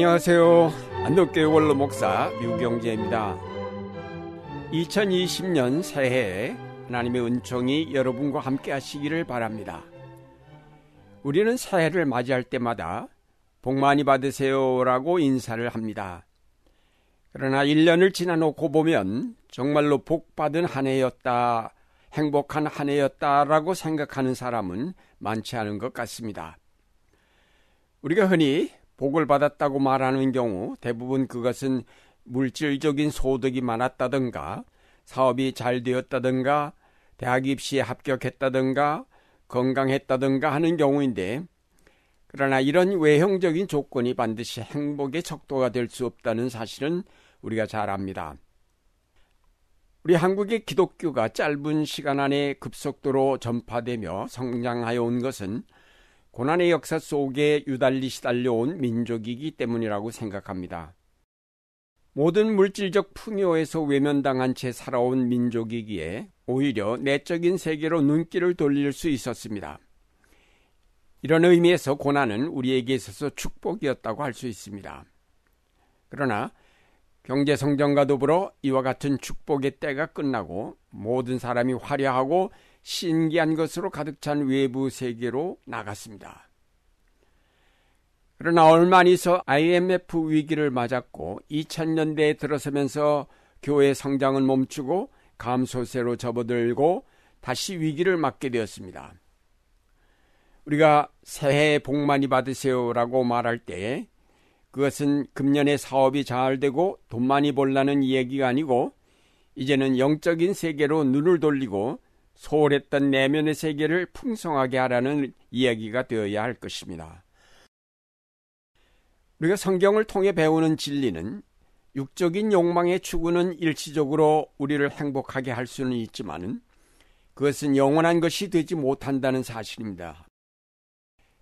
안녕하세요. 안동교회 원로 목사 류경재입니다. 2020년 새해에 하나님의 은총이 여러분과 함께 하시기를 바랍니다. 우리는 새해를 맞이할 때마다 복 많이 받으세요라고 인사를 합니다. 그러나 1년을 지나놓고 보면 정말로 복 받은 한 해였다, 행복한 한 해였다라고 생각하는 사람은 많지 않은 것 같습니다. 우리가 흔히 복을 받았다고 말하는 경우 대부분 그것은 물질적인 소득이 많았다든가 사업이 잘 되었다든가 대학 입시에 합격했다든가 건강했다든가 하는 경우인데 그러나 이런 외형적인 조건이 반드시 행복의 척도가 될 수 없다는 사실은 우리가 잘 압니다. 우리 한국의 기독교가 짧은 시간 안에 급속도로 전파되며 성장하여 온 것은 고난의 역사 속에 유달리 시달려온 민족이기 때문이라고 생각합니다. 모든 물질적 풍요에서 외면당한 채 살아온 민족이기에 오히려 내적인 세계로 눈길을 돌릴 수 있었습니다. 이런 의미에서 고난은 우리에게 있어서 축복이었다고 할 수 있습니다. 그러나 경제 성장과 더불어 이와 같은 축복의 때가 끝나고 모든 사람이 화려하고 신기한 것으로 가득 찬 외부 세계로 나갔습니다. 그러나 얼마 안 있어 IMF 위기를 맞았고 2000년대에 들어서면서 교회 성장은 멈추고 감소세로 접어들고 다시 위기를 맞게 되었습니다. 우리가 새해 복 많이 받으세요라고 말할 때 그것은 금년에 사업이 잘 되고 돈 많이 벌라는 이야기가 아니고 이제는 영적인 세계로 눈을 돌리고 소홀했던 내면의 세계를 풍성하게 하라는 이야기가 되어야 할 것입니다. 우리가 성경을 통해 배우는 진리는 육적인 욕망의 추구는 일시적으로 우리를 행복하게 할 수는 있지만은 그것은 영원한 것이 되지 못한다는 사실입니다.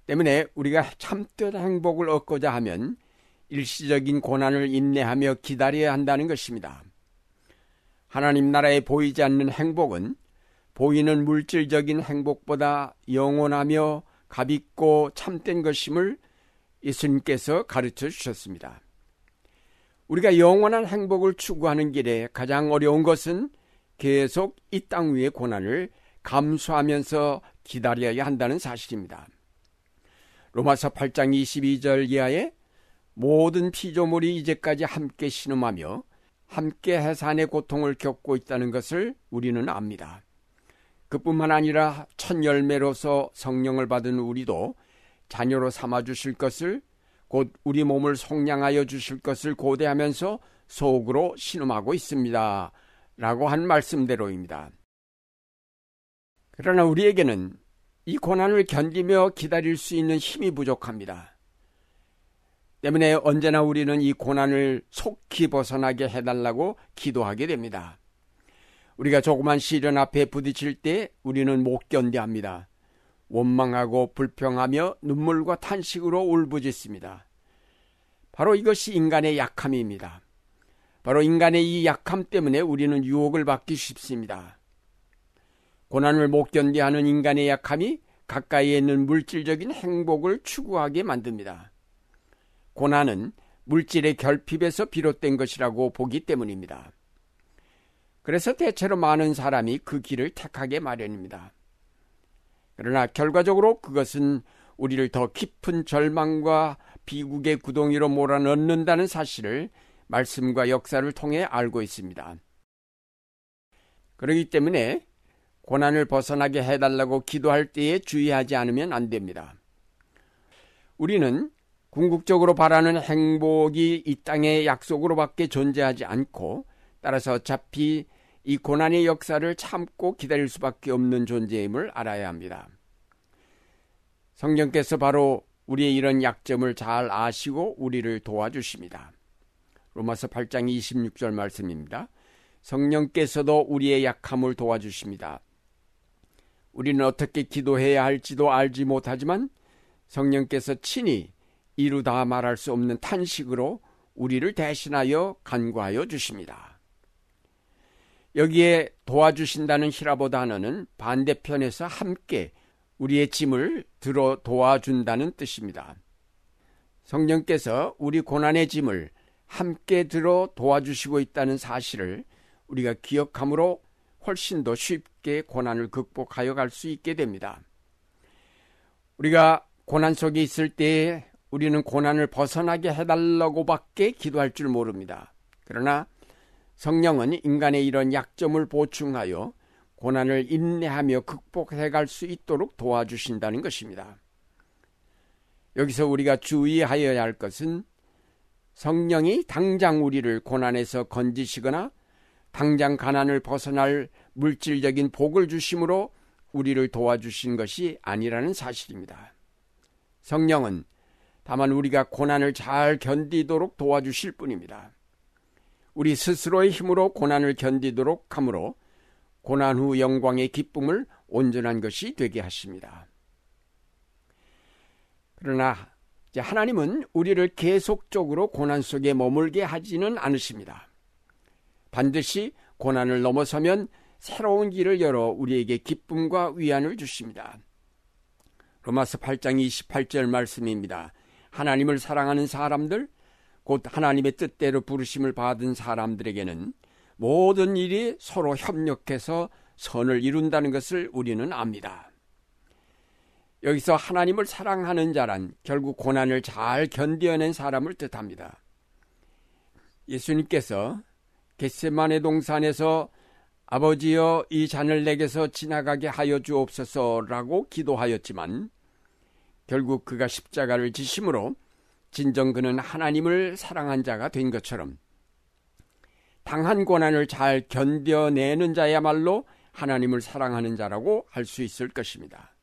때문에 우리가 참된 행복을 얻고자 하면 일시적인 고난을 인내하며 기다려야 한다는 것입니다. 하나님 나라에 보이지 않는 행복은 보이는 물질적인 행복보다 영원하며 값있고 참된 것임을 예수님께서 가르쳐 주셨습니다. 우리가 영원한 행복을 추구하는 길에 가장 어려운 것은 계속 이 땅 위의 고난을 감수하면서 기다려야 한다는 사실입니다. 로마서 8장 22절 이하에 모든 피조물이 이제까지 함께 신음하며 함께 해산의 고통을 겪고 있다는 것을 우리는 압니다. 그뿐만 아니라 첫 열매로서 성령을 받은 우리도 자녀로 삼아 주실 것을 곧 우리 몸을 속량하여 주실 것을 고대하면서 속으로 신음하고 있습니다. 라고 한 말씀대로입니다. 그러나 우리에게는 이 고난을 견디며 기다릴 수 있는 힘이 부족합니다. 때문에 언제나 우리는 이 고난을 속히 벗어나게 해달라고 기도하게 됩니다. 우리가 조그만 시련 앞에 부딪힐 때 우리는 못 견뎌합니다. 원망하고 불평하며 눈물과 탄식으로 울부짖습니다. 바로 이것이 인간의 약함입니다. 바로 인간의 이 약함 때문에 우리는 유혹을 받기 쉽습니다. 고난을 못 견디하는 인간의 약함이 가까이에 있는 물질적인 행복을 추구하게 만듭니다. 고난은 물질의 결핍에서 비롯된 것이라고 보기 때문입니다. 그래서 대체로 많은 사람이 그 길을 택하게 마련입니다. 그러나 결과적으로 그것은 우리를 더 깊은 절망과 비국의 구덩이로 몰아넣는다는 사실을 말씀과 역사를 통해 알고 있습니다. 그러기 때문에 고난을 벗어나게 해달라고 기도할 때에 주의하지 않으면 안 됩니다. 우리는 궁극적으로 바라는 행복이 이 땅의 약속으로밖에 존재하지 않고 따라서 어차피 이 고난의 역사를 참고 기다릴 수밖에 없는 존재임을 알아야 합니다. 성경께서 바로 우리의 이런 약점을 잘 아시고 우리를 도와주십니다. 로마서 8장 26절 말씀입니다. 성령께서도 우리의 약함을 도와주십니다. 우리는 어떻게 기도해야 할지도 알지 못하지만 성령께서 친히 이루다 말할 수 없는 탄식으로 우리를 대신하여 간구하여 주십니다. 여기에 도와주신다는 히라보 단어는 반대편에서 함께 우리의 짐을 들어 도와준다는 뜻입니다. 성령께서 우리 고난의 짐을 함께 들어 도와주시고 있다는 사실을 우리가 기억함으로 훨씬 더 쉽게 고난을 극복하여 갈 수 있게 됩니다. 우리가 고난 속에 있을 때 우리는 고난을 벗어나게 해달라고밖에 기도할 줄 모릅니다. 그러나 성령은 인간의 이런 약점을 보충하여 고난을 인내하며 극복해 갈 수 있도록 도와주신다는 것입니다. 여기서 우리가 주의하여야 할 것은 성령이 당장 우리를 고난에서 건지시거나 당장 가난을 벗어날 물질적인 복을 주심으로 우리를 도와주신 것이 아니라는 사실입니다. 성령은 다만 우리가 고난을 잘 견디도록 도와주실 뿐입니다. 우리 스스로의 힘으로 고난을 견디도록 함으로 고난 후 영광의 기쁨을 온전한 것이 되게 하십니다. 그러나 하나님은 우리를 계속적으로 고난 속에 머물게 하지는 않으십니다. 반드시 고난을 넘어서면 새로운 길을 열어 우리에게 기쁨과 위안을 주십니다. 로마서 8장 28절 말씀입니다. 하나님을 사랑하는 사람들, 곧 하나님의 뜻대로 부르심을 받은 사람들에게는 모든 일이 서로 협력해서 선을 이룬다는 것을 우리는 압니다. 여기서 하나님을 사랑하는 자란 결국 고난을 잘 견뎌낸 사람을 뜻합니다. 예수님께서 겟세만의 동산에서 아버지여 이 잔을 내게서 지나가게 하여 주옵소서라고 기도하였지만 결국 그가 십자가를 지심으로 진정 그는 하나님을 사랑한 자가 된 것처럼 당한 고난을 잘 견뎌내는 자야말로 하나님을 사랑하는 자라고 할 수 있을 것입니다.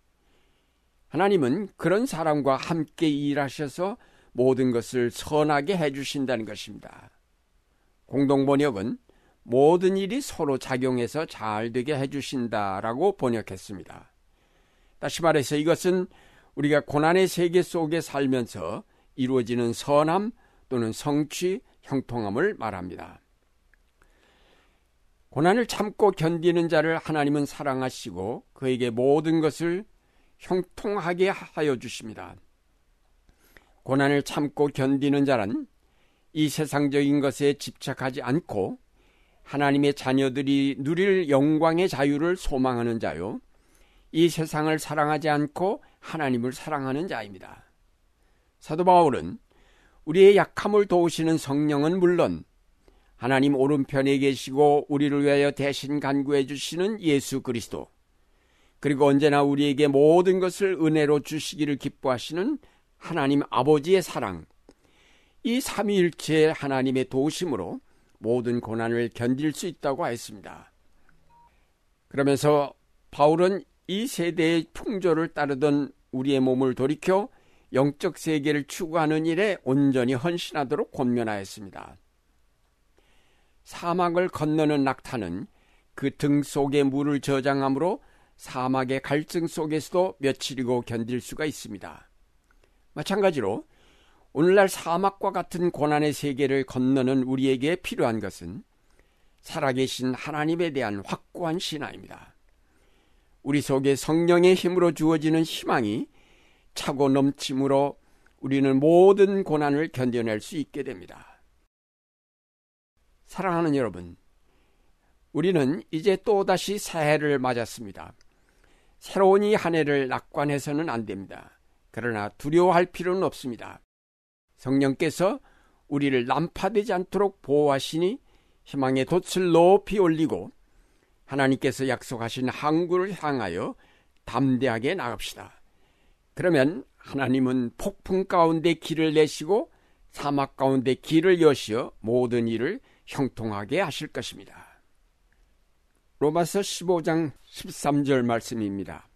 하나님은 그런 사람과 함께 일하셔서 모든 것을 선하게 해주신다는 것입니다. 공동번역은 모든 일이 서로 작용해서 잘 되게 해주신다라고 번역했습니다. 다시 말해서 이것은 우리가 고난의 세계 속에 살면서 이루어지는 선함 또는 성취, 형통함을 말합니다. 고난을 참고 견디는 자를 하나님은 사랑하시고 그에게 모든 것을 형통하게 하여 주십니다. 고난을 참고 견디는 자란 이 세상적인 것에 집착하지 않고 하나님의 자녀들이 누릴 영광의 자유를 소망하는 자요. 이 세상을 사랑하지 않고 하나님을 사랑하는 자입니다. 사도 바울은 우리의 약함을 도우시는 성령은 물론 하나님 오른편에 계시고 우리를 위하여 대신 간구해 주시는 예수 그리스도 그리고 언제나 우리에게 모든 것을 은혜로 주시기를 기뻐하시는 하나님 아버지의 사랑 이 삼위일체 하나님의 도우심으로 모든 고난을 견딜 수 있다고 했습니다. 그러면서 바울은 이 세대의 풍조를 따르던 우리의 몸을 돌이켜 영적 세계를 추구하는 일에 온전히 헌신하도록 권면하였습니다. 사막을 건너는 낙타는 그 등 속에 물을 저장함으로 사막의 갈증 속에서도 며칠이고 견딜 수가 있습니다. 마찬가지로 오늘날 사막과 같은 고난의 세계를 건너는 우리에게 필요한 것은 살아계신 하나님에 대한 확고한 신화입니다. 우리 속에 성령의 힘으로 주어지는 희망이 차고 넘침으로 우리는 모든 고난을 견뎌낼 수 있게 됩니다. 사랑하는 여러분, 우리는 이제 또다시 새해를 맞았습니다. 새로운 이 한 해를 낙관해서는 안 됩니다. 그러나 두려워할 필요는 없습니다. 성령께서 우리를 난파되지 않도록 보호하시니 희망의 돛을 높이 올리고 하나님께서 약속하신 항구를 향하여 담대하게 나갑시다. 그러면 하나님은 폭풍 가운데 길을 내시고 사막 가운데 길을 여시어 모든 일을 형통하게 하실 것입니다. 로마서 15장 13절 말씀입니다.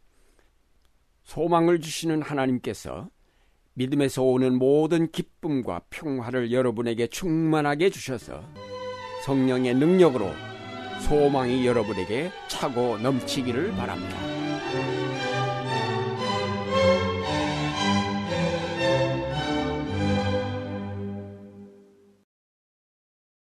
소망을 주시는 하나님께서 믿음에서 오는 모든 기쁨과 평화를 여러분에게 충만하게 주셔서 성령의 능력으로 소망이 여러분에게 차고 넘치기를 바랍니다.